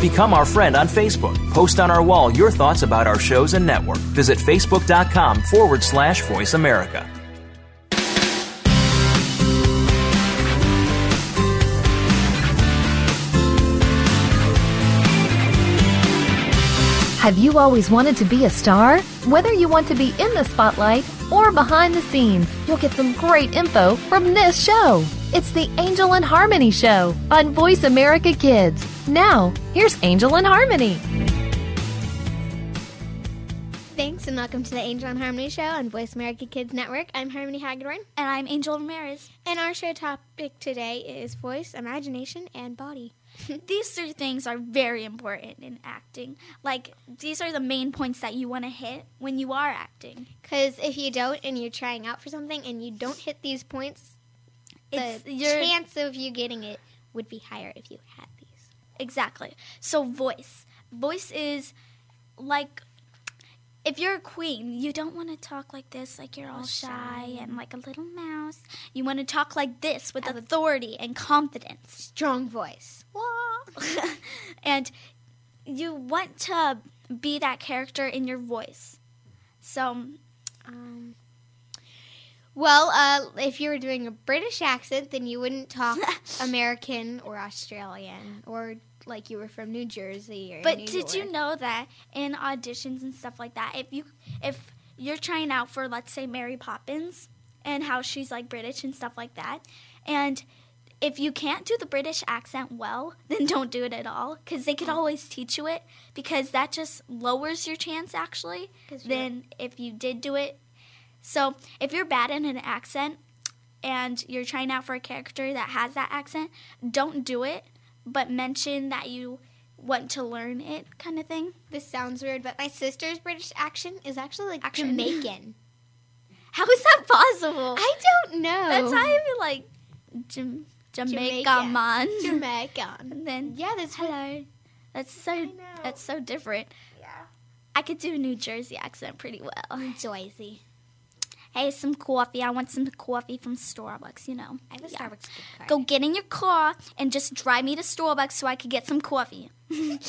Become our friend on Facebook. Post on our wall your thoughts about our shows and network. Visit facebook.com forward slash voice America. Have you always wanted to be a star? Whether you want to be in the spotlight or behind the scenes, you'll get some great info from this show. It's the Angel and Harmony Show on Voice America Kids. Now, here's Angel and Harmony. Thanks and welcome to the Angel and Harmony Show on Voice America Kids Network. I'm Harmony Hagedorn. And I'm Angel Ramirez. And our show topic today is voice, imagination, and body. these three things are very important in acting. Like, these are the main points that you want to hit when you are acting. Because if you don't and you're trying out for something and you don't hit these points, the chance of you getting it would be higher if you had these. Exactly. So, voice. Voice is like if you're a queen, you don't want to talk like this, like you're all, all shy, shy and like a little mouse. You want to talk like this with authority and confidence. Strong voice. and you want to be that character in your voice. So, um, well, uh, if you were doing a British accent, then you wouldn't talk American or Australian or like you were from New Jersey or. But New did York. you know that in auditions and stuff like that, if you if you're trying out for let's say Mary Poppins and how she's like British and stuff like that, and if you can't do the British accent well, then don't do it at all because they could always teach you it because that just lowers your chance actually than if you did do it. So if you're bad in an accent and you're trying out for a character that has that accent, don't do it, but mention that you want to learn it kind of thing. This sounds weird, but my sister's British accent is actually like action. Jamaican. How is that possible? I don't know. That's how I feel like Jam- Jamaica, Jamaica man. Jamaica. and then yeah, that's hello. What, that's so that's so different. Yeah. I could do a New Jersey accent pretty well. New Jersey. Hey, some coffee. I want some coffee from Starbucks, you know. I have a yeah. Starbucks gift card. Go get in your car and just drive me to Starbucks so I could get some coffee. no.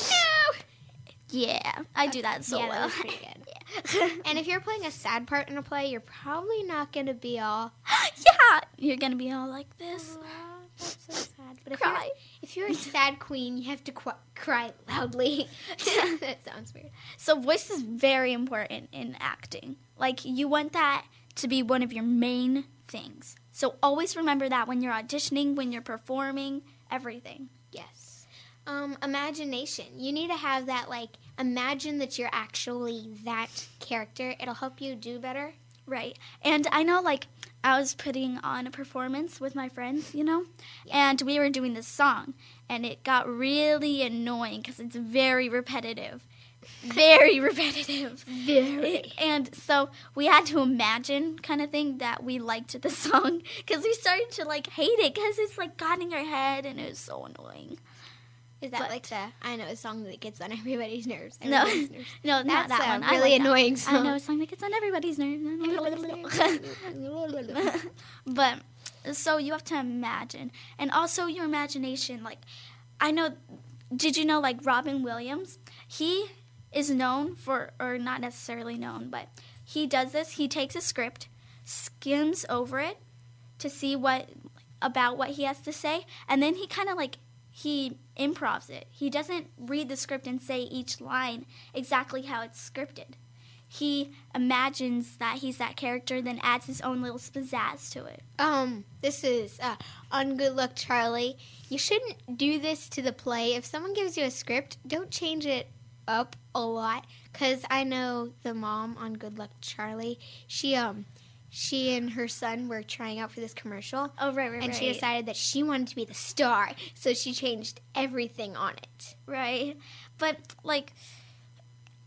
Yeah, I do that so yeah, well. That pretty good. yeah. and if you're playing a sad part in a play, you're probably not going to be all. yeah, you're going to be all like this. That's so sad. But if. You're, if you're a sad queen, you have to qu- cry loudly. that sounds weird. So voice is very important in acting. Like you want that to be one of your main things. So always remember that when you're auditioning, when you're performing, everything. Yes. Um, imagination. You need to have that, like, imagine that you're actually that character. It'll help you do better. Right. And I know, like, I was putting on a performance with my friends, you know, yeah. and we were doing this song, and it got really annoying because it's very repetitive. Very repetitive. Very. And so we had to imagine kind of thing that we liked the song because we started to like hate it because it's like got in your head and it was so annoying. Is that but, like the I know a song that gets on everybody's nerves? Everybody's no, nerves. no, not That's that one. Really like annoying that. song. I know a song that gets on everybody's nerves. but so you have to imagine, and also your imagination. Like I know, did you know like Robin Williams? He is known for, or not necessarily known, but he does this. He takes a script, skims over it to see what about what he has to say, and then he kind of like he improvs it. He doesn't read the script and say each line exactly how it's scripted. He imagines that he's that character, then adds his own little pizzazz to it. Um, this is uh, on Good Luck Charlie. You shouldn't do this to the play. If someone gives you a script, don't change it up a lot because I know the mom on Good Luck Charlie. She um she and her son were trying out for this commercial. Oh right, right, and right. she decided that she wanted to be the star, so she changed everything on it. Right, but like.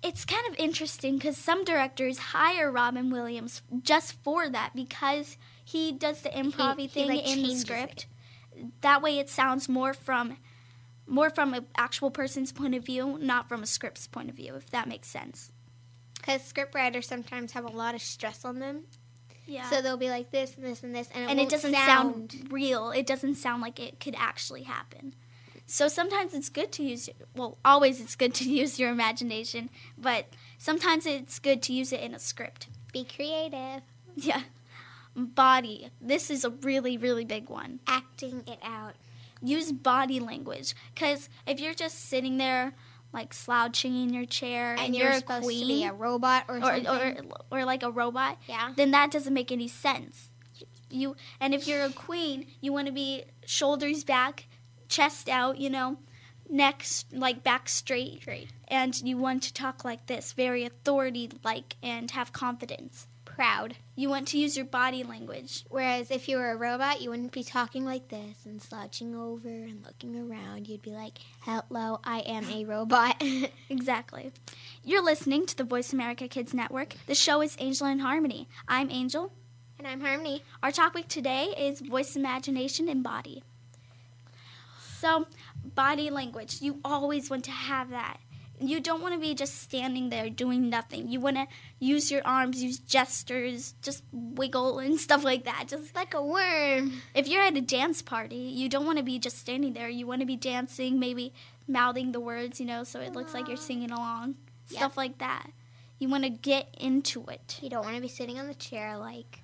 It's kind of interesting because some directors hire Robin Williams just for that because he does the improv thing he, like, in the script. It. That way, it sounds more from more from an actual person's point of view, not from a script's point of view, if that makes sense. Because scriptwriters sometimes have a lot of stress on them. Yeah. So they'll be like this and this and this, and it, and it doesn't sound... sound real. It doesn't sound like it could actually happen. So sometimes it's good to use, well, always it's good to use your imagination, but sometimes it's good to use it in a script. Be creative. Yeah. Body. This is a really, really big one. Acting it out. Use body language. Because if you're just sitting there, like slouching in your chair, and, And you're, you're a supposed queen, to be a robot or, or, something. or, or like a robot, yeah. then that doesn't make any sense. You and if you're a queen, you want to be shoulders back, chest out, you know, neck like back straight, Straight. and you want to talk like this, very authority like, and have confidence. Proud. You want to use your body language. Whereas if you were a robot, you wouldn't be talking like this and slouching over and looking around. You'd be like, "Hello, I am a robot." Exactly. You're listening to the Voice America Kids Network. The show is Angel in Harmony. I'm Angel. and I'm Harmony. Our topic today is voice imagination and body. So, body language, you always want to have that. You don't want to be just standing there doing nothing. You want to use your arms, use gestures, just wiggle and stuff like that. Just Like a worm. if you're at a dance party, you don't want to be just standing there. You want to be dancing, maybe mouthing the words, you know, so it looks like you're singing along. Yep. Stuff like that. You want to get into it. You don't want to be sitting on the chair like,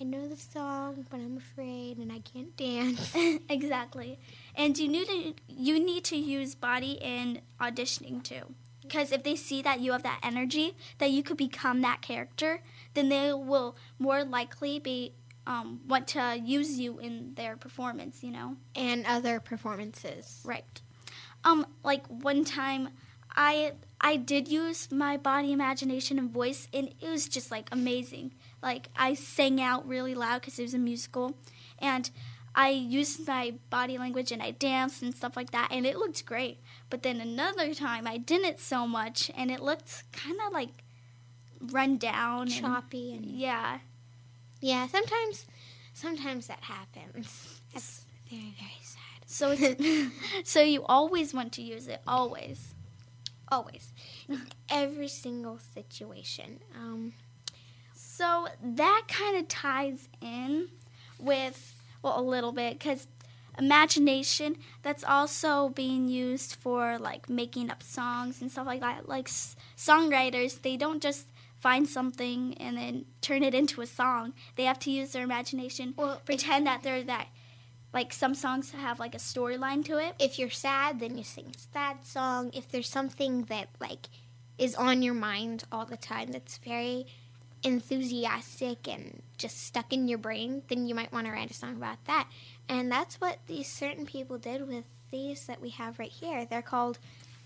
I know the song, but I'm afraid and I can't dance. exactly. And you need to you need to use body in auditioning too. Because if they see that you have that energy, that you could become that character, then they will more likely be um, want to use you in their performance. You know, and other performances. right? Um, like one time, I I did use my body imagination and voice, and it was just like amazing. Like I sang out really loud because it was a musical, and I used my body language and I danced and stuff like that, and it looked great. But then another time I didn't so much, and it looked kind of like run down. and- Choppy and yeah, yeah, sometimes, sometimes that happens. That's very very sad. so it's so you always want to use it, always. Always, In every single situation. Um, So that kind of ties in with, well, a little bit, because imagination, that's also being used for like making up songs and stuff like that. Like s- songwriters, they don't just find something and then turn it into a song. They have to use their imagination, well, pretend that they're that. Like some songs have like a storyline to it. if you're sad, then you sing a sad song. If there's something that like is on your mind all the time that's very enthusiastic and just stuck in your brain, then you might want to write a song about that. And that's what these certain people did with these that we have right here. They're called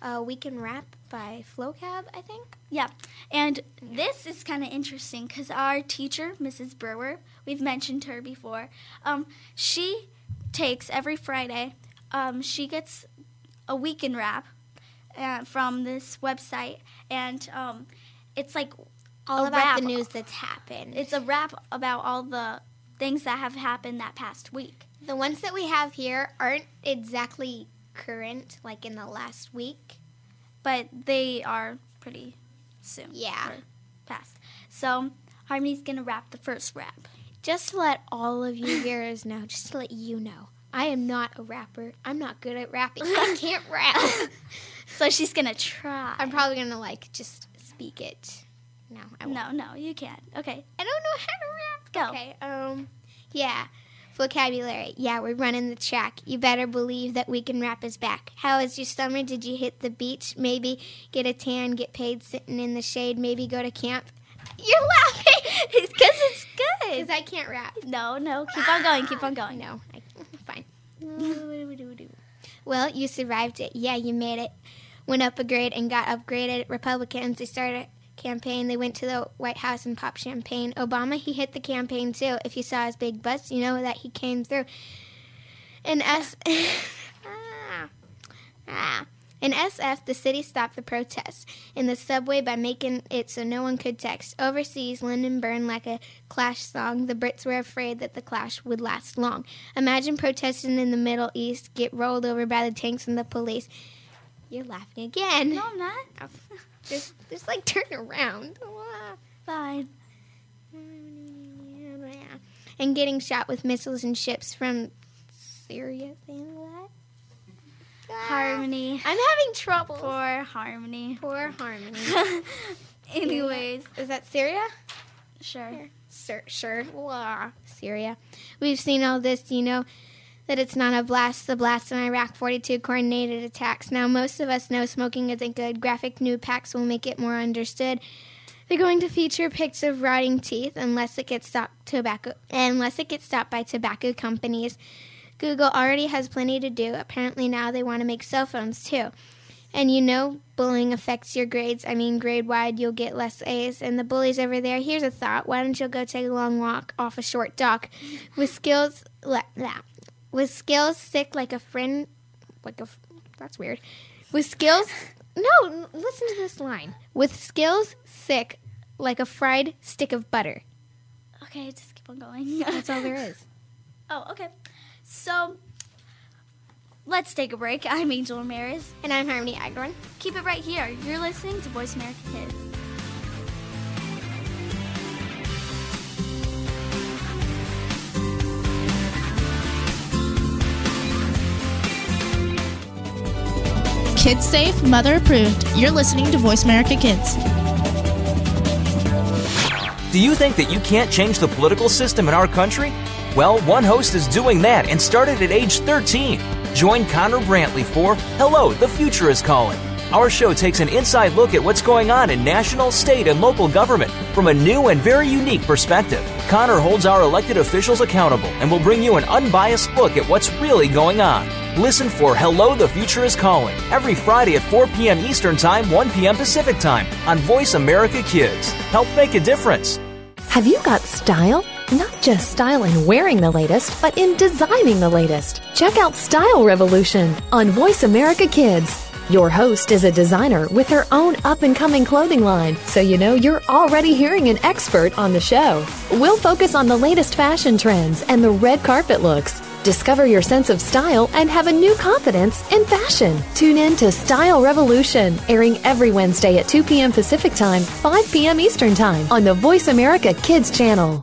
uh, "Week in Rap" by Flocab, I think. Yeah, and this is kind of interesting because our teacher, Mrs. Brewer, we've mentioned her before. Um, she takes every Friday. Um, she gets a weekend rap uh, from this website, and um, it's like All about the news that's happened. it's a rap about all the things that have happened that past week. the ones that we have here aren't exactly current, like in the last week. but they are pretty soon. Yeah. past. So Harmony's gonna rap the first rap. Just to let all of you viewers know, just to let you know, I am not a rapper. I'm not good at rapping. I can't rap. So she's gonna try. I'm probably gonna like just speak it. No, I won't. no, no, you can't. Okay, I don't know how to rap. Go. Okay. Um. Yeah. Vocabulary. Yeah, we're running the track. You better believe that we can rap is back. How is your summer? Did you hit the beach? Maybe get a tan, get paid sitting in the shade. Maybe go to camp. You're laughing because it's good. because. I can't rap. No, no, keep on going, keep on going. No, I, fine. well, you survived it. Yeah, you made it. Went up a grade and got upgraded. Republicans, they started campaign. They went to the White House and popped champagne. Obama, he hit the campaign too. If you saw his big bust, you know that he came through. In S. ah. Ah. In SF, the city stopped the protests in the subway by making it so no one could text. Overseas, London burned like a Clash song. The Brits were afraid that the clash would last long. Imagine protesting in the Middle East, get rolled over by the tanks and the police. You're laughing again. No, I'm not. Just, just like turn around. Fine. And getting shot with missiles and ships from Syria. Saying that? Harmony. Ah, I'm having trouble. Poor Harmony. Poor Harmony. Anyways, Is that Syria? sure. Sure, sure. Syria. We've seen all this, you know, that it's not a blast. The blast in Iraq 42 coordinated attacks. Now, most of us know smoking isn't good. Graphic new packs will make it more understood. They're going to feature pics of rotting teeth unless it gets stopped tobacco unless it gets stopped by tobacco companies. Google already has plenty to do. Apparently now they want to make cell phones too. And you know, bullying affects your grades. I mean, grade wide, you'll get less A's. And the bullies over there, here's a thought. Why don't you go take a long walk off a short dock with skills, le- blah. With skills sick like a friend, like a that's weird. With skills, no, listen to this line. With skills sick like a fried stick of butter. Okay, just keep on going. That's all there is. oh, okay. So, let's take a break. I'm Angel Ramirez. And I'm Harmony Agron. Keep it right here. You're listening to Voice America Kids. Kids safe, mother approved. You're listening to Voice America Kids. Do you think that you can't change the political system in our country? Well, one host is doing that and started at age 13. Join Connor Brantley for Hello, the Future is Calling. Our show takes an inside look at what's going on in national, state, and local government from a new and very unique perspective. Connor holds our elected officials accountable and will bring you an unbiased look at what's really going on. Listen for Hello, the Future is Calling every Friday at 4 p.m. Eastern Time, 1 p.m. Pacific Time on Voice America Kids. Help make a difference. Have you got style? Not just style in wearing the latest, but in designing the latest. Check out Style Revolution on Voice America Kids. Your host is a designer with her own up and coming clothing line, so you know you're already hearing an expert on the show. We'll focus on the latest fashion trends and the red carpet looks. Discover your sense of style and have a new confidence in fashion. Tune in to Style Revolution, airing every Wednesday at 2 p.m. Pacific Time, 5 p.m. Eastern Time on the Voice America Kids channel.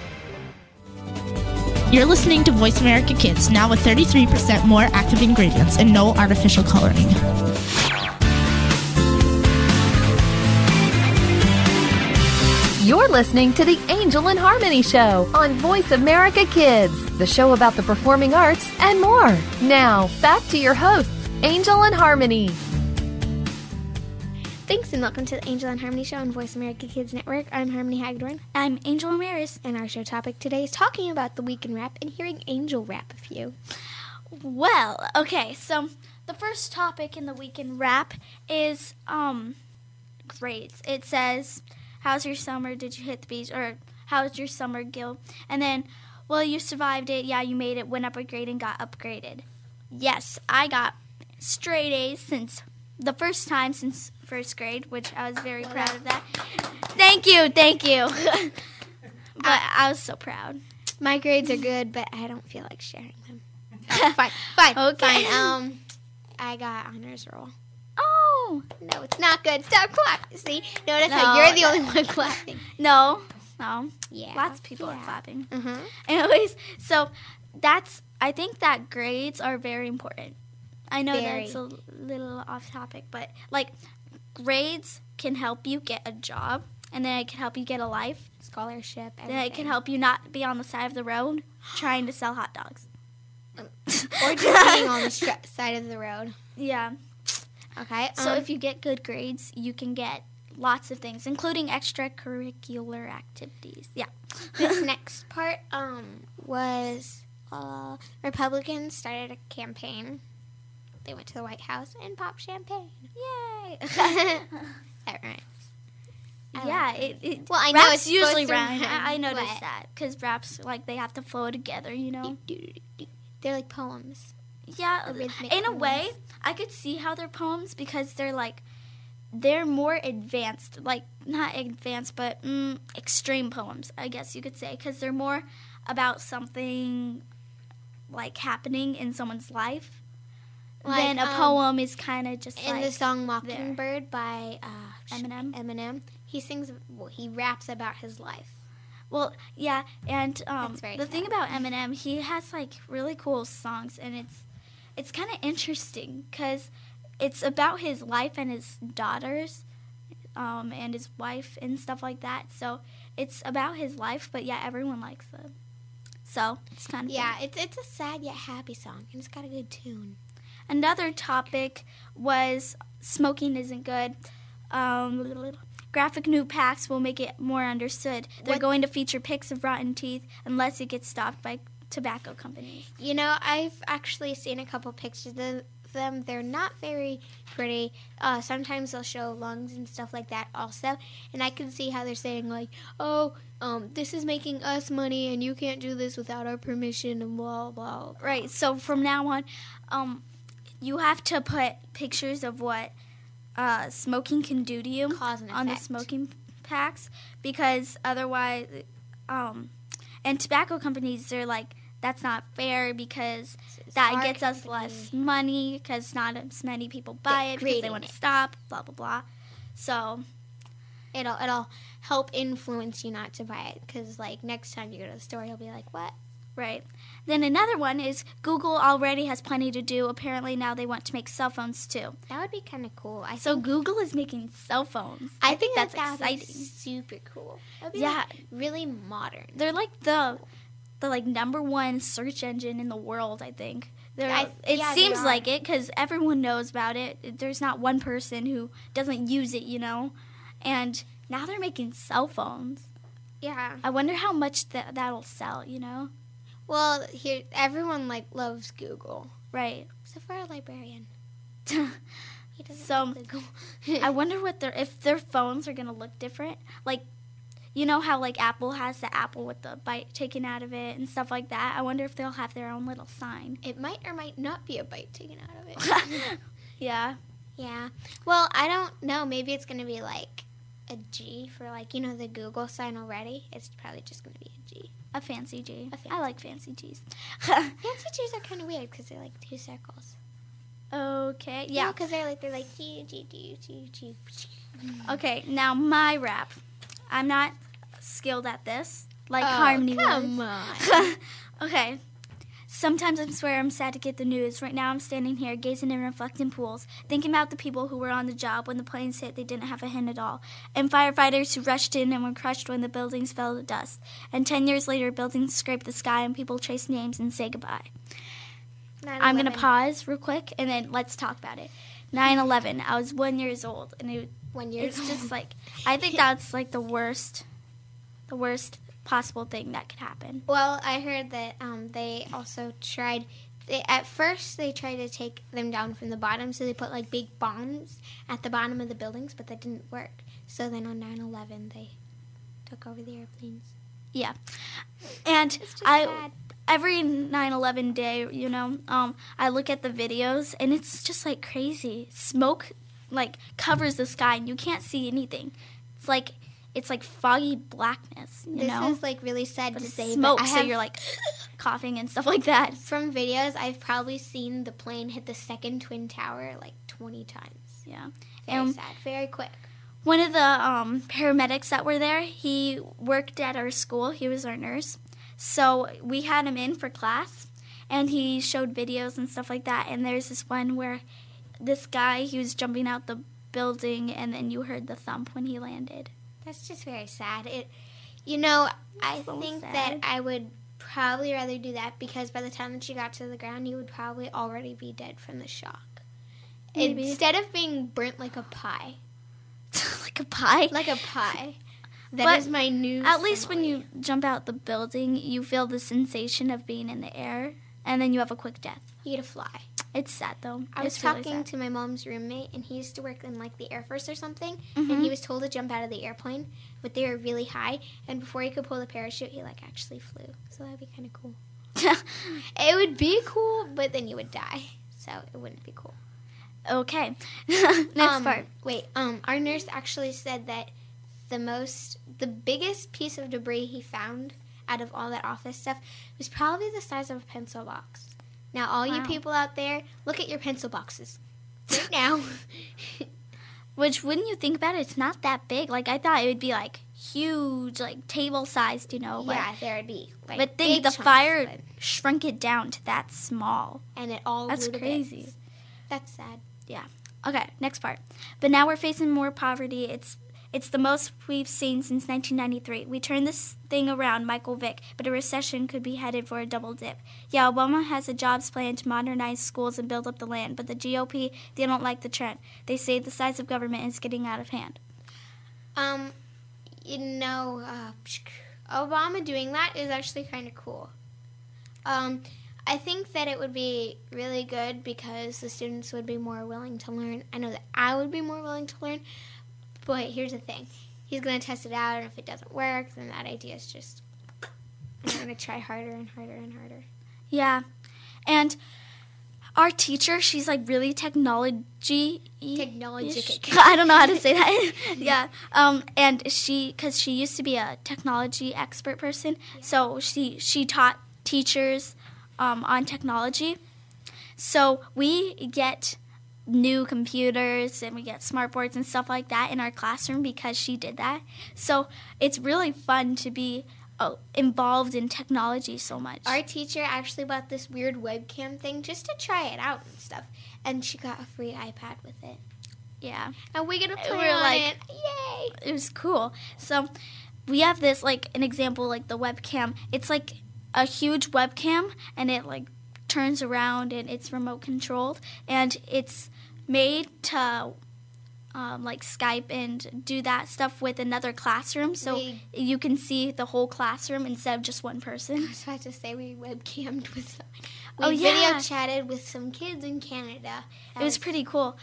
You're listening to Voice America Kids, now with 33% more active ingredients and no artificial coloring. You're listening to the Angel and Harmony Show on Voice America Kids, the show about the performing arts and more. Now, back to your hosts, Angel and Harmony. Thanks and welcome to the Angel and Harmony Show on Voice America Kids Network. I'm Harmony Hagedorn, I'm Angel Ramirez. and our show topic today is talking about the week in rap and hearing Angel rap a few. Well, okay, so the first topic in the weekend rap is um grades. It says, How's your summer? Did you hit the beach? Or how's your summer, Gil? And then, Well, you survived it. Yeah, you made it, went up a grade and got upgraded. Yes, I got straight A's since the first time since first grade, which I was very proud of that. Thank you, thank you. but I was so proud. My grades are good, but I don't feel like sharing them. Oh, fine, fine, Okay. fine. Um, I got honors roll. Oh, No, it's not good. Stop clapping. See, notice No, how you're the only one clapping. no, no. Yeah, Lots of people yeah. are clapping. Uh-huh. Anyways, so that's I think that grades are very important. I know Very. that's a little off topic, but like grades can help you get a job, and then it can help you get a life. Scholarship. Then it can help you not be on the side of the road trying to sell hot dogs. or just being on the str- side of the road. Yeah. Okay. So um, if you get good grades, you can get lots of things, including extracurricular activities. Yeah. this next part um was uh Republicans started a campaign. They went to the White House and popped champagne. Yay. That rhymes. I yeah, like it, it Well, I know it's usually rhyme. I, I noticed that because raps like they have to flow together, you know. They're like poems. Yeah, rhythmic in a way, I could see how they're poems because they're like they're more advanced, like not advanced, but mm, extreme poems, I guess you could say, because they're more about something like happening in someone's life. Like, then a um, poem is kind of just In like the song Mockingbird by uh, Eminem. Eminem, he sings, well, he raps about his life. Well, yeah, and um, the thing about Eminem, he has like really cool songs, and it's it's kind of interesting because it's about his life and his daughters, um, and his wife and stuff like that. So it's about his life, but yeah, everyone likes them. So it's kind of Yeah, it's it's a sad yet happy song, and it's got a good tune. Another topic was smoking isn't good. Um, graphic new packs will make it more understood. They're What- going to feature pics of rotten teeth unless it gets stopped by tobacco companies. You know, I've actually seen a couple pictures of them. They're not very pretty. Uh, sometimes they'll show lungs and stuff like that also. And I can see how they're saying like, "Oh, um, this is making us money, and you can't do this without our permission," and blah blah. blah. Right. So from now on, um, you have to put pictures of what uh, smoking can do to you on the smoking packs because otherwise, um, and tobacco companies they're like that's not fair because It's that gets us company. less money because not as many people buy They're it because they want to stop. Blah blah blah. So It'll it'll help influence you not to buy it because like next time you go to the store, you'll be like, "What?" Right. Then another one is Google already has plenty to do. Apparently now they want to make cell phones too. That would be kind of cool. I So Google is making cell phones. I, think that's that exciting. super cool. That'd be Yeah. like, really modern. They're like the the like number one search engine in the world. I think. They're, I- it yeah, seems like it because everyone knows about it. There's not one person who doesn't use it, you know. And now they're making cell phones. Yeah. I wonder how much that that'll sell. You know. Well, here everyone like loves Google, Right. except for our librarian. He doesn't So. I wonder what their if their phones are gonna look different. Like, you know how like Apple has the apple with the bite taken out of it and stuff like that. I wonder if they'll have their own little sign. it might or might not be a bite taken out of it. yeah. yeah. Well, I don't know. Maybe it's gonna be like a G for like you know the Google sign already. It's probably just gonna be a G. A fancy G. A fancy I like fancy G's. Fancy G's are kind of weird because they're like two circles. okay. Yeah. because they're like they're like G G G G G. Okay. Now my rap. I'm not skilled at this like Oh, Harmony come was. on. okay. Sometimes I swear I'm sad to get the news. Right now I'm standing here gazing in reflecting pools, thinking about the people who were on the job when the planes hit they didn't have a hint at all, and firefighters who rushed in and were crushed when the buildings fell to dust. And ten years later buildings scrape the sky and people chase names and say goodbye. I'm gonna pause real quick and then let's talk about it. 9/11. I was one years old, and it, One year. it's just like I think that's like the worst, the worst possible thing that could happen. Well, I heard that um, they also tried. They, at first, they tried to take them down from the bottom, so they put like big bombs at the bottom of the buildings, but that didn't work. So then on 9/11, they took over the airplanes. Yeah, and I every 9/11 day, you know, um, I look at the videos and it's just like crazy. Smoke like covers the sky and you can't see anything. It's like it's like foggy blackness, you this know. is like really sad but to say. smoke, but I so you're like coughing and stuff like that. from videos, I've probably seen the plane hit the second twin tower like 20 times. Yeah. Very Um, sad. Very quick. One of the um, paramedics that were there, he worked at our school. He was our nurse. So we had him in for class, and he showed videos and stuff like that. And there's this one where this guy, he was jumping out the building, and then you heard the thump when he landed. That's just very sad. It, you know, I so think sad. that I would probably rather do that because by the time that you got to the ground, you would probably already be dead from the shock. Maybe. Instead of being burnt like a pie, like a pie. like a pie. That But is my new. At least when you jump out the building, you feel the sensation of being in the air, and then you have a quick death. you get to fly. It's sad though. I was It's really talking sad. to my mom's roommate, and he used to work in like the Air Force or something. Mhm. And he was told to jump out of the airplane, but they were really high. And before he could pull the parachute, he like actually flew. So that'd be kind of cool. It would be cool, but then you would die, so it wouldn't be cool. Okay. Next um, part. Wait, um, our nurse actually said that the most, the biggest piece of debris he found out of all that office stuff was probably the size of a pencil box. Now, all you people out there, look at your pencil boxes right now. Which, wouldn't you think about it, it's not that big. Like, I thought it would be, like, huge, like, table sized, you know. But, yeah, there would be. Like, but think the fire shrunk it down to that small. and it all That's crazy. That's sad. Yeah. Okay, next part. But now we're facing more poverty. It's it's the most we've seen since 1993. We turned this thing around, Michael Vick, but a recession could be headed for a double dip. Yeah, Obama has a jobs plan to modernize schools and build up the land, but the GOP, they don't like the trend. They say the size of government is getting out of hand. Um, you know, uh, Obama doing that is actually kind of cool. Um, I think that it would be really good because the students would be more willing to learn. I know that I would be more willing to learn, but here's the thing: he's going to test it out, and if it doesn't work, then that idea is just. I'm going to try harder and harder and harder. Yeah. And our teacher, she's like really technology Technologic. I don't know how to say that. yeah. Um, and she, because she used to be a technology expert person, so she she taught teachers um, on technology. So we get new computers and we get smart boards and stuff like that in our classroom because she did that. So it's really fun to be uh, involved in technology so much. Our teacher actually bought this weird webcam thing just to try it out and stuff, and she got a free iPad with it. yeah. And we get to play We're on like- it. Yay! it was cool. So we have this like an example like the webcam. It's like a huge webcam and it like turns around and it's remote controlled and it's made to um, like Skype and do that stuff with another classroom so We- you can see the whole classroom instead of just one person. I was about to say we webcammed with some. We Oh, video chatted with some kids in Canada. That It was pretty cool.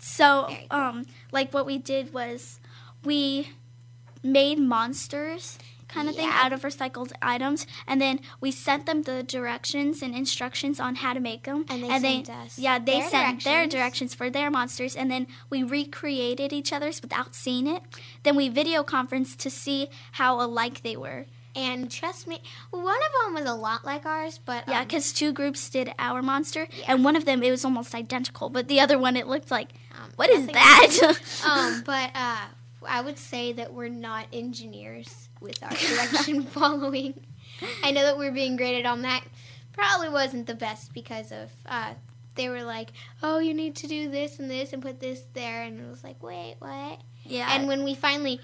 So, cool. um, like what we did was we made monsters kind of thing Yeah. out of recycled items, and then we sent them the directions and instructions on how to make them. And they they, sent us yeah, they their sent their directions. directions for their monsters, and then we recreated each other's without seeing it. Then we video conferenced to see how alike they were. And trust me, one of them was a lot like ours, but Yeah, um, because two groups did our monster, and one of them it was almost identical, but the other one it looked like um, what is that? um, but uh, I would say that we're not engineers with our direction following. I know that we're being graded on that. Probably wasn't the best because of uh, they were like, "Oh, you need to do this and this and put this there," and it was like, "Wait, what?" yeah, And when we finally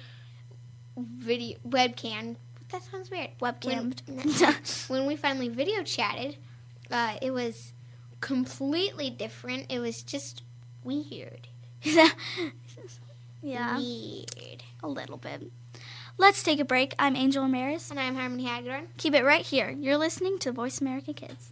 video webcam, that sounds weird. webcammed. When, when we finally video chatted, uh, it was completely different. It was just weird. yeah, Weird. a little bit. Let's take a break. I'm Angel Ramirez. And I'm Harmony Hagedorn. Keep it right here. You're listening to Voice America Kids.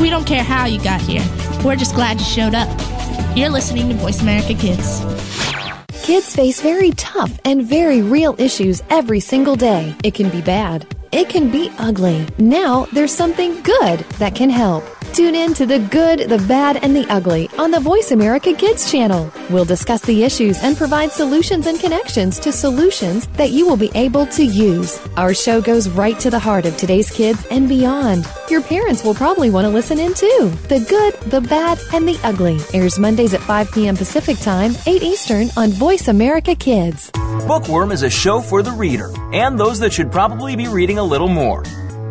We don't care how you got here. We're just glad you showed up. You're listening to Voice America Kids. Kids face very tough and very real issues every single day. It can be bad. It can be ugly. Now there's something good that can help. Tune in to the good, the bad, and the ugly on the Voice America Kids channel. We'll discuss the issues and provide solutions and connections to solutions that you will be able to use. Our show goes right to the heart of today's kids and beyond. Your parents will probably want to listen in too. The good, the bad, and the ugly airs Mondays at 5 p.m. Pacific Time, 8 Eastern on Voice America Kids. Bookworm is a show for the reader and those that should probably be reading a little more.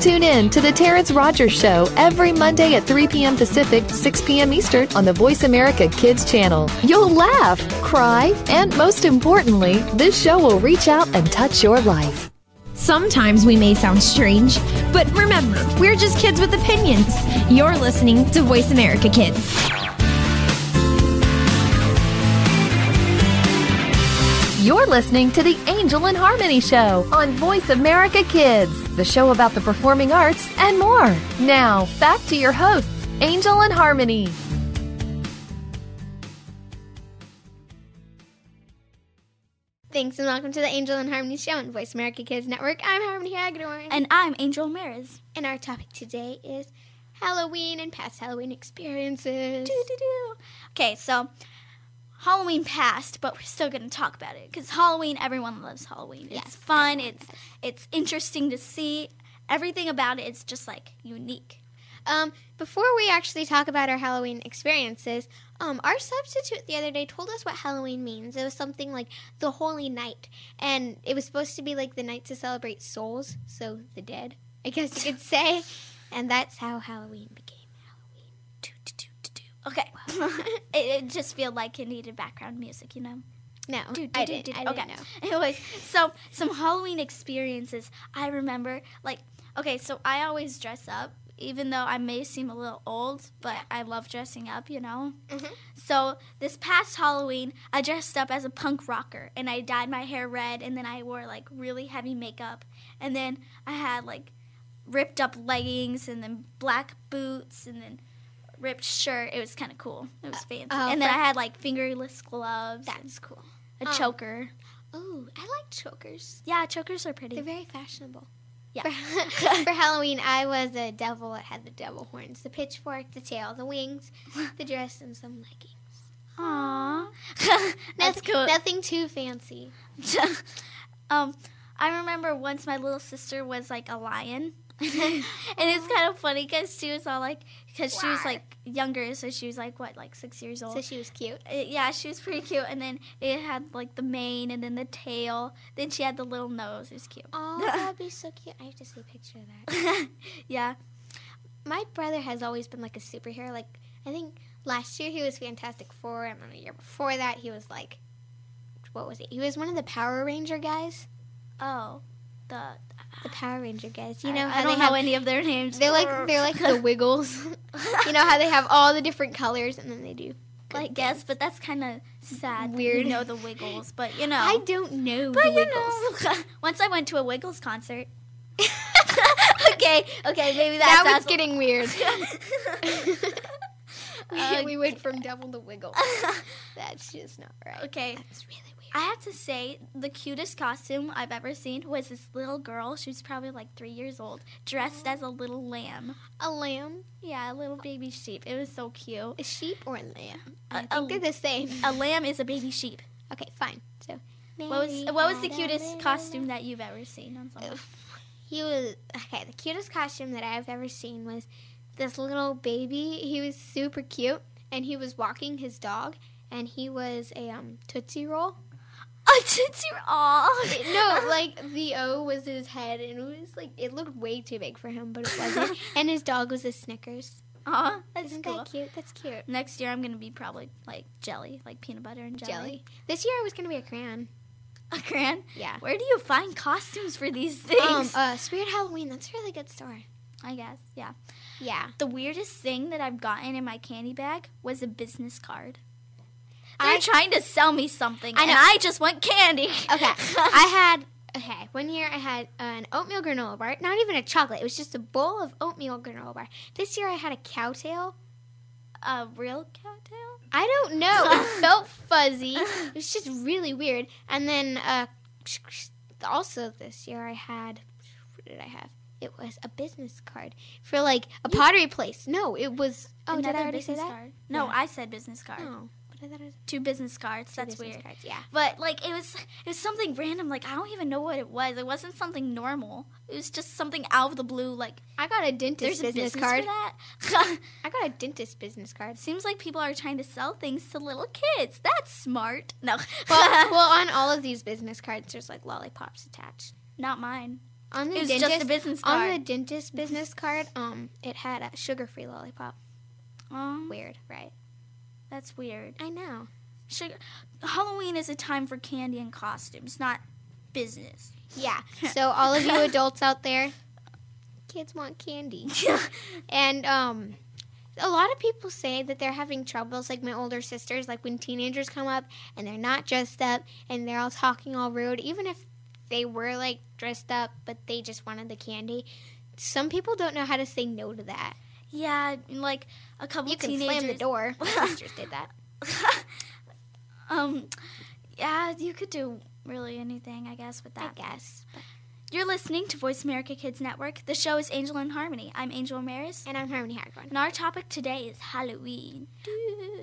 Tune in to The Terrence Rogers Show every Monday at 3 p.m. Pacific, 6 p.m. Eastern on the Voice America Kids channel. You'll laugh, cry, and most importantly, this show will reach out and touch your life. Sometimes we may sound strange, but remember, we're just kids with opinions. You're listening to Voice America Kids. You're listening to the Angel and Harmony Show on Voice America Kids, the show about the performing arts and more. Now, back to your hosts, Angel and Harmony. Thanks and welcome to the Angel and Harmony Show on Voice America Kids Network. I'm Harmony Hagedorn. And I'm Angel Ramirez. And our topic today is Halloween and past Halloween experiences. Doo-doo-doo. Okay, so Halloween passed, but we're still going to talk about it because Halloween, everyone loves Halloween. It's Yes, fun. everyone It's it's interesting to see. Everything about it. it is just like unique. Um, before we actually talk about our Halloween experiences, um, our substitute the other day told us what Halloween means. It was something like the Holy Night, and it was supposed to be like the night to celebrate souls, so the dead, I guess you could say. And that's how Halloween. Doo-doo-doo-doo. Okay, it, it just felt like it needed background music, you know. No, Do, do, I do, didn't. do. I didn't okay. know. Anyways, so some Halloween experiences I remember. Like, okay, so I always dress up, even though I may seem a little old, but I love dressing up, you know? Mhm. So this past Halloween, I dressed up as a punk rocker and I dyed my hair red and then I wore like really heavy makeup. And then I had like ripped up leggings and then black boots and then ripped shirt. It was kind of cool. It was fancy. oh, and then I had like fingerless gloves. That's cool. a Oh. choker. Oh, I like chokers. Yeah, chokers are pretty. They're very fashionable. Yeah. For, for Halloween, I was a devil that had the devil horns, the pitchfork, the tail, the wings, the dress, and some leggings. Aww. That's Nothing- cool. Nothing too fancy. um, I remember once my little sister was like a lion. and it's kind of funny because she was all like, because she was like younger, so she was like what, like six years old. So she was cute. Uh, yeah, she was pretty cute. And then it had like the mane, and then the tail. Then she had the little nose. It was cute. Oh, that'd be so cute. I have to see a picture of that. yeah. My brother has always been like a superhero. Like I think last year he was Fantastic Four, and then the year before that he was like, what was it? He was one of the Power Ranger guys. Oh, the The Power Ranger guys. You know I, how don't they know have any of their names. They're like they're like the Wiggles. you know how they have all the different colors and then they do. I guess, but that's kind of sad. Weird. You know the Wiggles, but you know. I don't know But the you Wiggles. know, once I went to a Wiggles concert. okay, okay, maybe now that it's getting weird. we, Uh, we went from devil to wiggle. That's just not right. okay. That's really weird. I have to say, the cutest costume I've ever seen was this little girl. She was probably like three years old, dressed as a little lamb. A lamb, Yeah, a little baby sheep. It was so cute. a sheep, or a lamb? A- I think a- they're the same. A lamb is a baby sheep. Okay, fine. So, What was what was the cutest costume that you've ever seen on someone? He was okay. The cutest costume that I've ever seen was this little baby. He was super cute, and he was walking his dog, and he was a um tootsie roll. A tootsie Aw. No, like the O was his head, and it was like it looked way too big for him, but it wasn't. and his dog was a Snickers. Aw, that's Isn't cool. that cute? That's cute. Next year, I'm gonna be probably like jelly, like peanut butter and jelly. Jelly. This year I was gonna be a crayon. A crayon. Yeah. Where do you find costumes for these things? Um, uh, Spirit Halloween. That's a really good store. I guess. Yeah. Yeah. The weirdest thing that I've gotten in my candy bag was a business card. They're I- trying to sell me something, I and know. I just want candy. Okay. I had okay. One year I had an oatmeal granola bar. Not even a chocolate. It was just a bowl of oatmeal granola bar. This year I had a cowtail. a real cowtail. I don't know. It felt fuzzy. It was just really weird. And then uh, also this year I had what did I have? It was a business card for like a pottery place. No, it was. Oh, did I Another already say business that? card. No, Yeah. I said business card. Oh, I thought it was Two business cards. two That's business weird. cards. Yeah. But like it was it was something random. Like I don't even know what it was. It wasn't something normal. It was just something out of the blue. Like I got a dentist there's a business, business card. for that. I got a dentist business card. Seems like people are trying to sell things to little kids. That's smart. No, Well, well, on all of these business cards, there's like lollipops attached. not mine. On the It was dentist, just a business on card. the dentist business card, um, it had a sugar-free lollipop. Oh, Weird, right? That's weird. I know. Sugar. Halloween is a time for candy and costumes, not business. Yeah. So all of you adults out there, kids want candy, and um, a lot of people say that they're having troubles. Like my older sisters, like when teenagers come up and they're not dressed up and they're all talking all rude, even if they were like dressed up, but they just wanted the candy. Some people don't know how to say no to that. Yeah, like a couple You can teenagers. slam the door. My sisters did that. um, yeah, you could do really anything, I guess, with that. I guess. You're listening to Voice America Kids Network. The show is Angel and Harmony. I'm Angel Ramirez, And I'm Harmony Hagedorn. and our topic today is Halloween.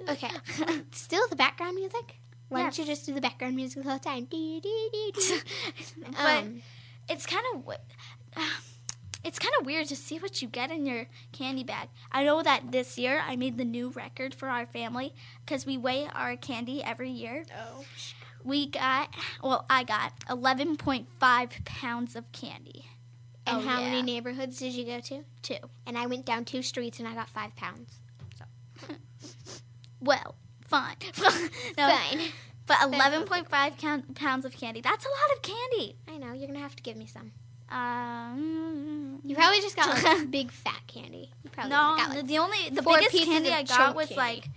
Okay. Still the background music? Why Yes. don't you just do the background music the whole time? But Um, it's kind of it's kind of weird to see what you get in your candy bag. I know that this year I made the new record for our family because we weigh our candy every year. oh. We got well, I got 11.5 pounds of candy. And Oh, how yeah. many neighborhoods did you go to? Two. And I went down two streets and I got five pounds. So. well, fine. no, Fine. But 11.5 count- pounds of candy. That's a lot of candy. I know, you're going to have to give me some. Um, You probably just got like big fat candy. You probably no, got like the only the biggest candy I got was candy. like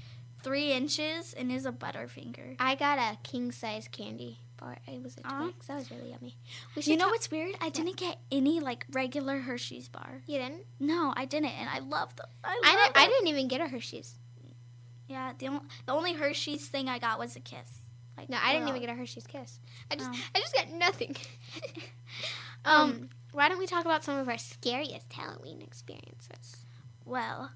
three inches and is a Butterfinger. I got a king size candy bar. It was a. Twix. That was really yummy. You know what's weird? I didn't get any like regular Hershey's bar. You didn't? No, I didn't, and I love them. I, love I, didn't, I didn't even get a Hershey's. Yeah, the only the only Hershey's thing I got was a kiss. Like No, I didn't even get a Hershey's Kiss. I just, Oh. I just got nothing. Um, um, why don't we talk about some of our scariest Halloween experiences? Well,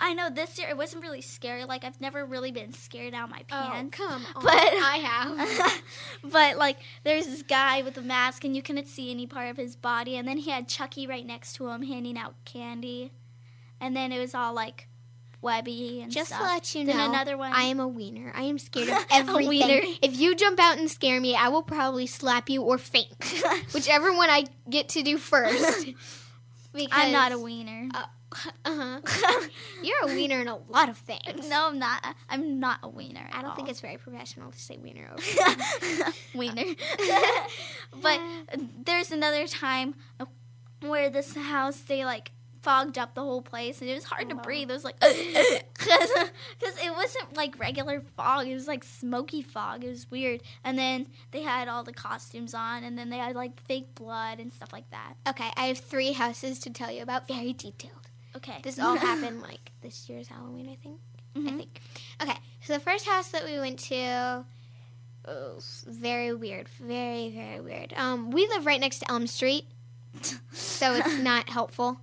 I know this year it wasn't really scary. Like I've never really been scared out of my pants. Oh, come on. But- I have. but like there's this guy with a mask and you couldn't see any part of his body and then he had Chucky right next to him handing out candy. And then it was all like webby and Just stuff. to let you Then know, another one. I am a wiener. I am scared of A everything. wiener. If you jump out and scare me, I will probably slap you or faint. Whichever one I get to do first. Because, I'm not a wiener. Uh huh. You're a wiener in a lot of things. no, I'm not. I'm not a wiener. I don't think it's very professional to say wiener over. wiener. Uh, but there's another time uh, where this house they like fogged up the whole place and it was hard to breathe. It was like because it wasn't like regular fog. It was like smoky fog. It was weird. And then they had all the costumes on, and then they had like fake blood and stuff like that. okay, I have three houses to tell you about, very detailed. Okay, This all happened like this year's Halloween, I think. I Mhm. think. Okay, so the first house that we went to, oh, very weird, very very weird. Um, we live right next to Elm Street, so it's not helpful.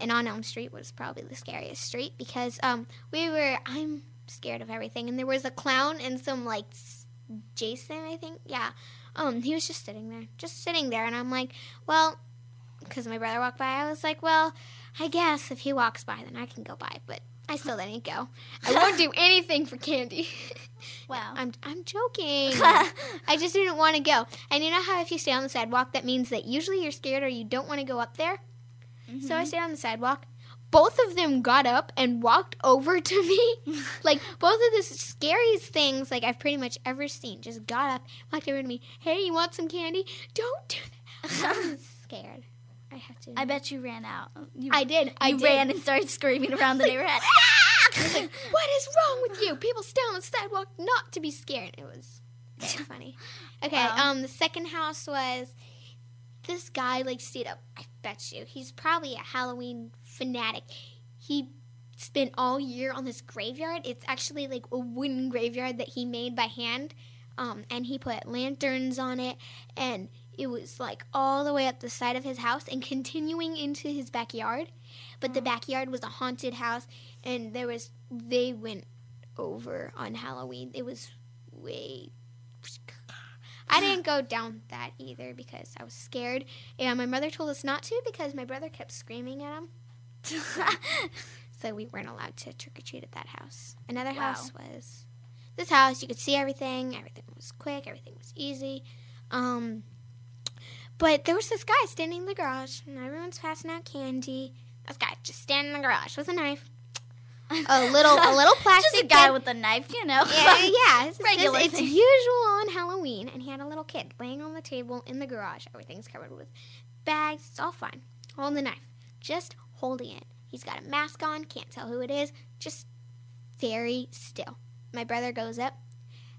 And on Elm Street was probably the scariest street because um, we were. I'm scared of everything, and there was a clown and some like Jason, I think. Yeah. Um, he was just sitting there, just sitting there, and I'm like, well, because my brother walked by, I was like, well, I guess if he walks by, then I can go by, but I still didn't go. I won't do anything for candy. wow. I'm I'm joking. I just didn't want to go. And you know how if you stay on the sidewalk, that means that usually you're scared or you don't want to go up there. So I stayed on the sidewalk. Both of them got up and walked over to me. like both of the scariest things like I've pretty much ever seen. Just got up, walked over to me. Hey, you want some candy? Don't do that. I'm scared. I have to. I bet you ran out. You, I did. I did. ran and started screaming around the neighborhood. I was like, what is wrong with you? People stay on the sidewalk not to be scared. It was very funny. Okay, Wow. um, the second house was this guy like stayed up. I bet you he's probably a Halloween fanatic. He spent all year on this graveyard. It's actually like a wooden graveyard that he made by hand, um, and he put lanterns on it, and it was like all the way up the side of his house and continuing into his backyard. But the backyard was a haunted house, and there was they went over on Halloween. It was way. I didn't go down that either because I was scared, and my mother told us not to because my brother kept screaming at him. so we weren't allowed to trick or treat at that house. Another Wow. house was this house. You could see everything. Everything was quick. Everything was easy. Um, but there was this guy standing in the garage, and everyone's passing out candy. This guy just standing in the garage with a knife, a little, a little plastic Just a guy kid- with a knife, you know. yeah, yeah, it's, Regular it's, it's usual on Halloween, and he had a little kid laying on the table in the garage. Everything's covered with bags. It's all fine. Holding the knife, just holding it. He's got a mask on. Can't tell who it is. Just very still. My brother goes up.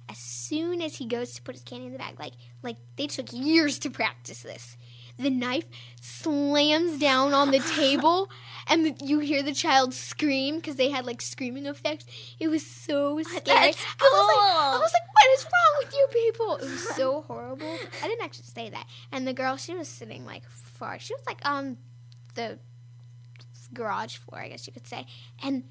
As soon as he goes to put his candy in the bag, like like they took years to practice this. The knife slams down on the table, and the, you hear the child scream because they had like screaming effects. It was so scary. That's I was like, I was like, what is wrong with you people? It was so horrible. I didn't actually say that. And the girl, she was sitting like far. She was like on the garage floor, I guess you could say. And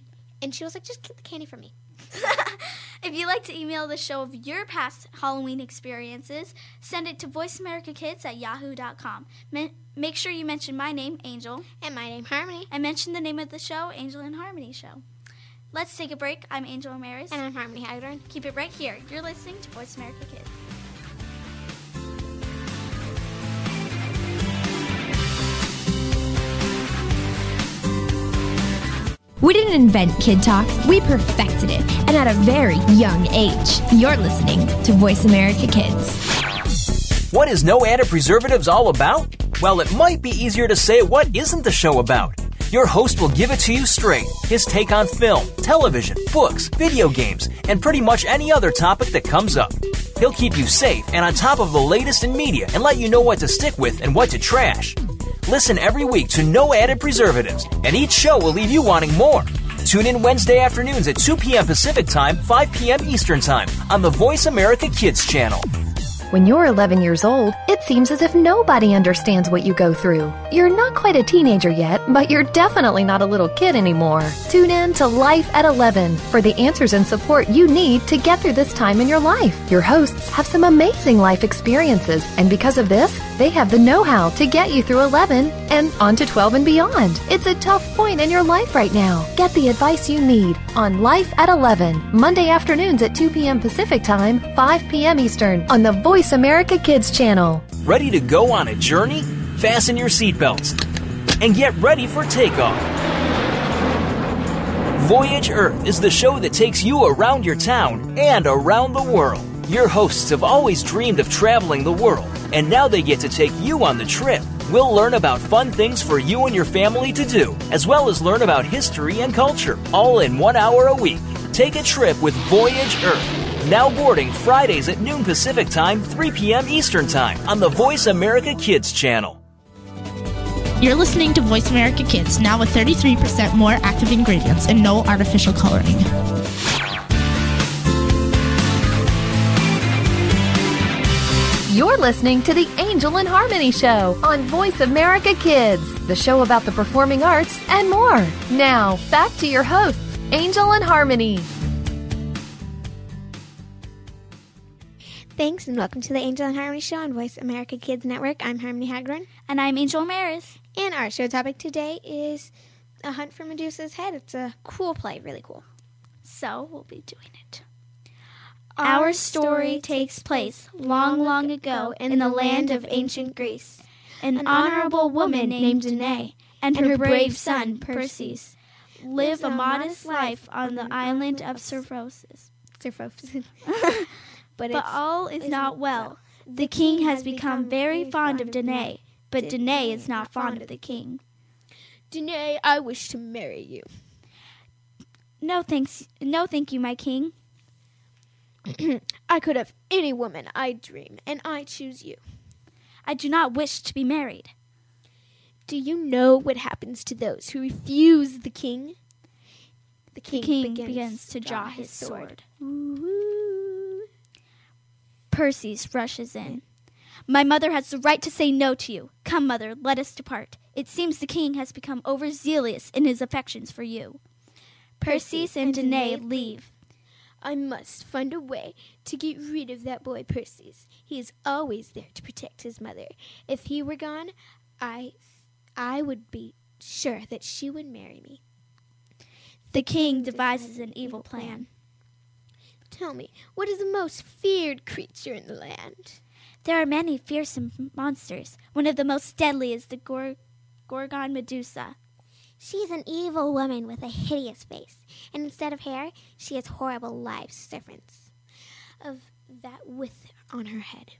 and she was like, just keep the candy for me. if you'd like to email the show of your past Halloween experiences, send it to voiceamericakids at yahoo.com. Men- make sure you mention my name, Angel, And my name Harmony. and mention the name of the show, Angel and Harmony Show. Let's take a break. I'm Angel Ramirez. And I'm Harmony Hagedorn. Keep it right here. You're listening to Voice America Kids. We didn't invent Kid Talk, we perfected it, and at a very young age. You're listening to Voice America Kids. What is no added preservatives all about? Well, it might be easier to say what isn't the show about. Your host will give it to you straight. His take on film, television, books, video games, and pretty much any other topic that comes up. He'll keep you safe and on top of the latest in media and let you know what to stick with and what to trash. Listen every week to No Added Preservatives, and each show will leave you wanting more. Tune in Wednesday afternoons at 2 p.m. Pacific Time, 5 p.m. Eastern Time on the Voice America Kids channel. When you're 11 years old, it seems as if nobody understands what you go through. You're not quite a teenager yet, but you're definitely not a little kid anymore. Tune in to Life at 11 for the answers and support you need to get through this time in your life. Your hosts have some amazing life experiences, and because of this, they have the know how to get you through 11 and on to 12 and beyond. It's a tough point in your life right now. Get the advice you need on Life at 11, Monday afternoons at 2 p.m. Pacific Time, 5 p.m. Eastern on the Voice America Kids channel. Ready to go on a journey? Fasten your seatbelts and get ready for takeoff. Voyage Earth is the show that takes you around your town and around the world. Your hosts have always dreamed of traveling the world, and now they get to take you on the trip. We'll learn about fun things for you and your family to do, as well as learn about history and culture, all in one hour a week. Take a trip with Voyage Earth. Now boarding Fridays at noon Pacific Time, 3 p.m. Eastern Time on the Voice America Kids channel. You're listening to Voice America Kids, now with 33% more active ingredients and no artificial coloring. You're listening to the Angel and Harmony Show on Voice America Kids, the show about the performing arts and more. Now, back to your hosts, Angel and Harmony. Thanks and welcome to the Angel and Harmony Show on Voice America Kids Network. I'm Harmony Hagedorn. And I'm Angel Ramirez. And our show topic today is A Hunt for Medusa's Head. It's a cool play, really cool. So we'll be doing it. Our story takes place long, long ago in the land of ancient Greece. An honorable woman named Danae and her brave son Perseus live a modest life on the island of. Seriphos. but But all is not well. The king has become very fond of Danae, but Danae is not fond of the king. Danae, I wish to marry you. No thanks, no thank you, my king. I could have any woman I dream, and I choose you. I do not wish to be married. Do you know what happens to those who refuse the king? The The king, king begins, to draw his sword. Perseus rushes in. My mother has the right to say no to you. Come, mother, let us depart. It seems the king has become overzealous in his affections for you. Perseus and Danae leave. I must find a way to get rid of that boy Perseus. He is always there to protect his mother. If he were gone, I I would be sure that she would marry me. The king devises an evil plan. Tell me, what is the most feared creature in the land? There are many fearsome monsters. One of the most deadly is the Gor- Gorgon Medusa. She's an evil woman with a hideous face, and instead of hair, she has horrible live serpents of that with on her head.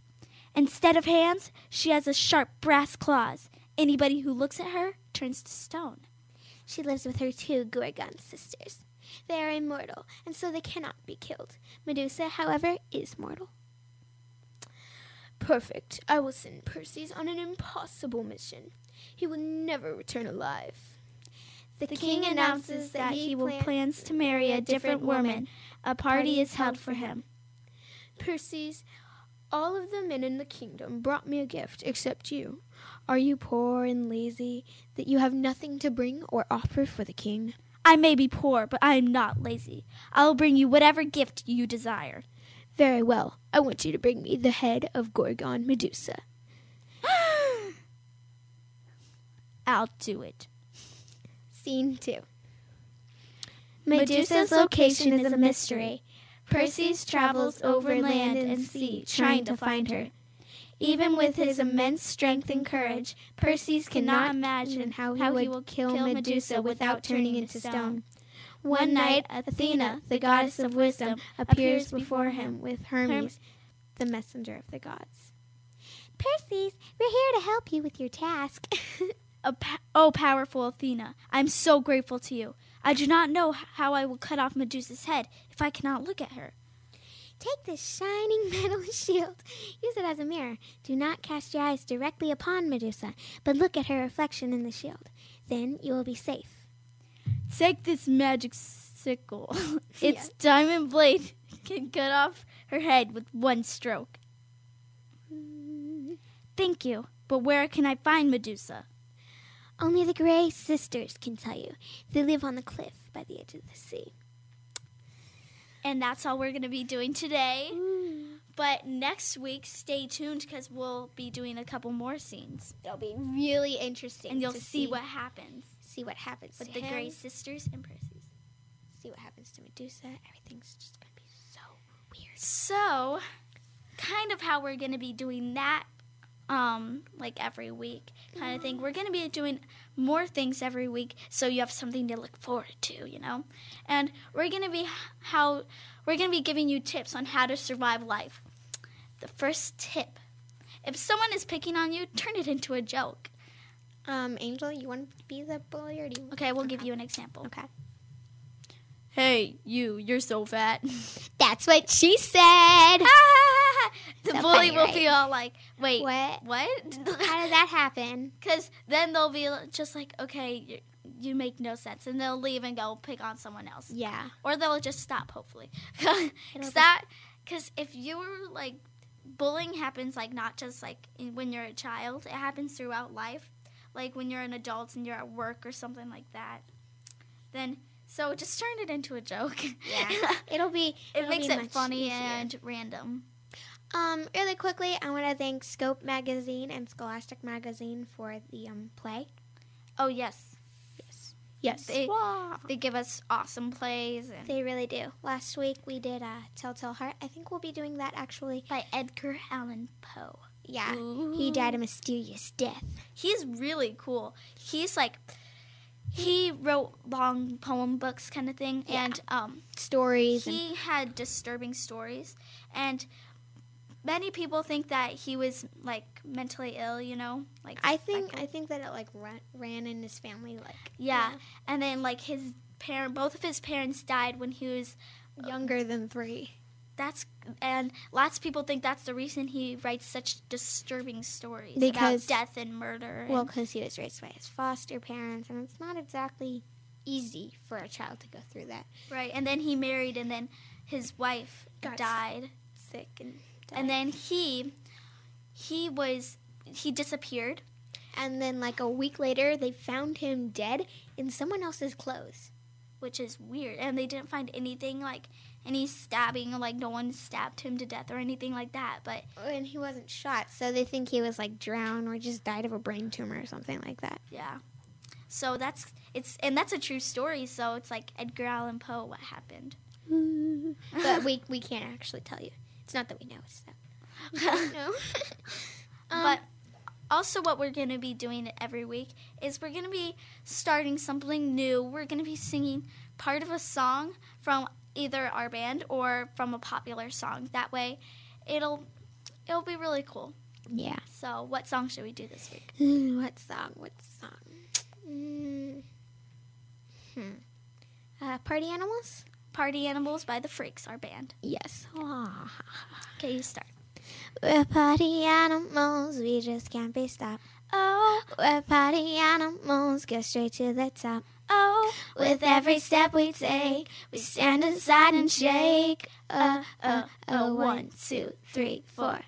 Instead of hands, she has a sharp brass claws. Anybody who looks at her turns to stone. She lives with her two Gorgon sisters. They are immortal, and so they cannot be killed. Medusa, however, is mortal. Perfect. I will send Perseus on an impossible mission. He will never return alive. The king announces that he will plans to marry a different woman. A party is held for him. Perseus, all of the men in the kingdom brought me a gift except you. Are you poor and lazy that you have nothing to bring or offer for the king? I may be poor, but I am not lazy. I will bring you whatever gift you desire. Very well. I want you to bring me the head of Gorgon Medusa. I'll do it. Scene 2. Medusa's location is a mystery. Perseus travels over land and sea trying to find her. Even with his immense strength and courage, Perseus cannot imagine how he, will kill Medusa without turning into stone. One night, Athena, the goddess of wisdom, appears before him with Hermes, the messenger of the gods. Perseus, we're here to help you with your task. Oh, powerful Athena, I am so grateful to you. I do not know how I will cut off Medusa's head if I cannot look at her. Take this shining metal shield. Use it as a mirror. Do not cast your eyes directly upon Medusa, but look at her reflection in the shield. Then you will be safe. Take this magic sickle. its diamond blade can cut off her head with one stroke. Mm. Thank you, but where can I find Medusa? Only the Gray Sisters can tell you. They live on the cliff by the edge of the sea. And that's all we're going to be doing today. But next week, stay tuned because we'll be doing a couple more scenes. It'll be really interesting. And you'll to see, what happens see what happens with to the him, Gray Sisters and Perseus. See what happens to Medusa. Everything's just gonna be so weird. So, kind of how we're going to be doing that, um, like every week, kind of thing. We're going to be doing more things every week, so you have something to look forward to, you know. And we're going to be how we're going to be giving you tips on how to survive life. The first tip: if someone is picking on you, turn it into a joke. Um, Angel, you want to be the bully or do you? Okay, we'll give you an example. Okay. Hey, you, you're so fat. That's what she said. the So bully funny, will right? be all like, wait, What? What? How did that happen? Because then they'll be just like, okay, you, you make no sense, and they'll leave and go pick on someone else, Yeah. or they'll just stop. Hopefully, because that, because if you were like, bullying happens like not just like when you're a child, it happens throughout life, like when you're an adult and you're at work or something like that. Then so just turn it into a joke. Yeah. It'll be. it it'll makes be it funny easier. and random. Um, really quickly, I want to thank Scope Magazine and Scholastic Magazine for the um play. Oh yes, Yes. They- Wow. they give us awesome plays and They really do. Last week we did uh, Telltale Heart. I think we'll be doing that actually. by Edgar Allan Poe. Yeah. He died a mysterious death. He's really cool. He's like he wrote long poem books kind of thing Yeah. and um Stories and he had disturbing stories and many people think that he was like mentally ill, you know? Like I think I think that it like ran, ran in his family like yeah. And then like his parent both of his parents died when he was younger than three. That's and lots of people think that's the reason he writes such disturbing stories Because- about death and murder. Well, because he was raised by his foster parents, and it's not exactly easy for a child to go through that. right, and then he married, and then his wife Got died, Sick and and then he he was he disappeared. and then like a week later, they found him dead in someone else's clothes. which is weird. And they didn't find anything like any stabbing, like no one stabbed him to death or anything like that. But And he wasn't shot, so they think he was like drowned or just died of a brain tumor or something like that. yeah, so that's it's and that's a true story. So it's like Edgar Allan Poe, what happened? but we we can't actually tell you. It's not that we know. It's that we. Um, but also what we're going to be doing every week is we're going to be starting something new we're going to be singing part of a song from either our band or from a popular song that way it'll it'll be really cool yeah. so what song should we do this week Ooh, what song? What song? Mm. Hmm. Uh, Party Animals? party animals by the freaks our band Yes. okay you start We're party animals, we just can't be stopped. oh We're party animals, go straight to the top. Oh With every step we take, we stand aside and shake. Uh, uh, uh, one, two, three, four.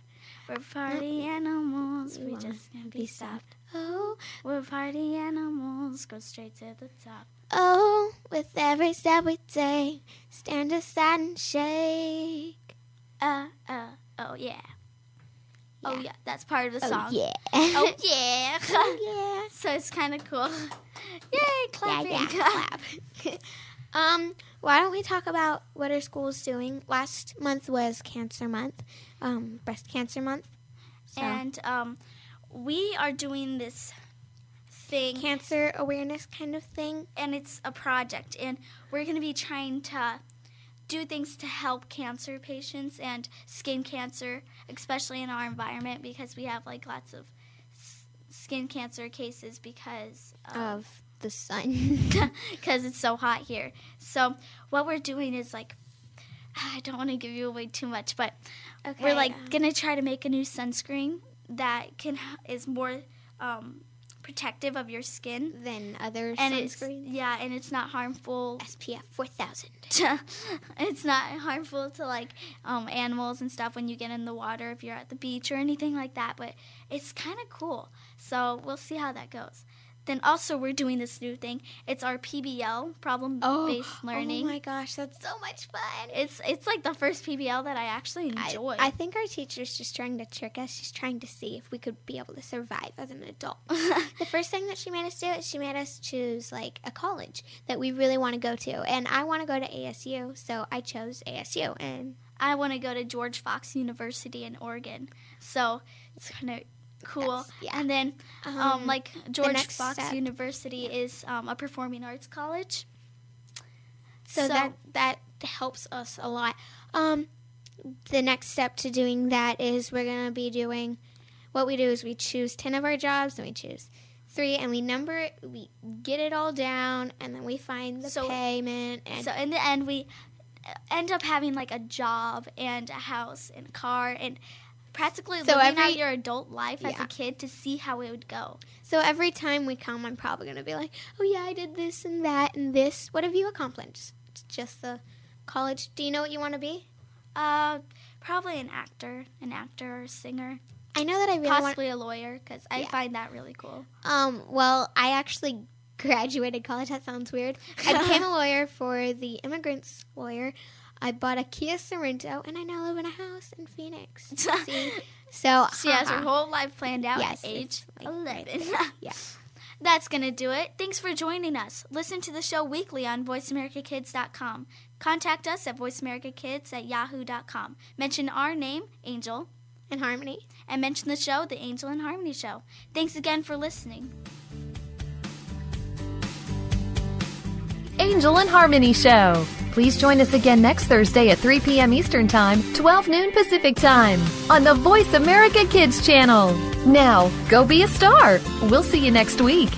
we're party animals we just can't be stopped Oh, we're party animals go straight to the top oh, with every step we take, stand aside and shake. Uh, uh, oh yeah. Oh Yeah. yeah, that's part of the song. Oh yeah. Oh yeah. oh yeah. so it's kind of cool. Yay, clapping. Yeah, yeah, clap. um, why don't we talk about what our school's doing? Last month was Cancer Month, um, Breast Cancer Month. So, and um, we are doing this thing, cancer awareness kind of thing. and it's a project, and we're gonna be trying to do things to help cancer patients and skin cancer, especially in our environment because we have like lots of skin cancer cases because um, Of the sun. because it's so hot here. So what we're doing is like, I don't want to give you away too much, but okay. we're like um, gonna try to make a new sunscreen that can is more um, protective of your skin, than other and sunscreens. yeah, and it's not harmful. SPF 4000. It's not harmful to like um, animals and stuff when you get in the water if you're at the beach or anything like that. But it's kind of cool. So we'll see how that goes. Then also we're doing this new thing. It's our PBL problem based learning. Oh, oh my gosh, that's so much fun. It's it's like the first PBL that I actually I, enjoy. I think our teacher's just trying to trick us. She's trying to see if we could be able to survive as an adult. the first thing that she made us do is she made us choose like a college that we really want to go to, and I want to go to ASU, so I chose ASU. And I want to go to George Fox University in Oregon. So it's kind of cool. Yeah. And then, um, Um, like George Fox step- University is um, a performing arts college. so, that that helps us a lot. Um, the next step to doing that is we're gonna be doing what we do is we choose ten of our jobs and we choose three and we number it, we get it all down, and then we find the So- payment and so in the end, we end up having like a job and a house and a car and practically So living out your adult life as a kid to see how it would go. So every time we come, I'm probably going to be like, oh, yeah, I did this and that and this. What have you accomplished? Just the college. Do you know what you want to be? Uh, probably an actor, an actor or a singer, I know that I really want. possibly a lawyer because I Yeah. find that really cool. Um, well, I actually graduated college. That sounds weird. I became a lawyer for the immigrants lawyer. I bought a Kia Sorento, and I now live in a house in Phoenix. See? So She has her whole life planned out Yes, at age like 11. there. Yeah. That's going to do it. Thanks for joining us. Listen to the show weekly on voiceamericakids.com. Contact us at voiceamericakids at yahoo.com. Mention our name, Angel, And harmony. and mention the show, The Angel and Harmony Show. Thanks again for listening. Angel and Harmony Show. Please join us again next Thursday at 3 p.m. Eastern Time, 12 noon Pacific Time on the Voice America Kids channel. Now, go be a star. We'll see you next week.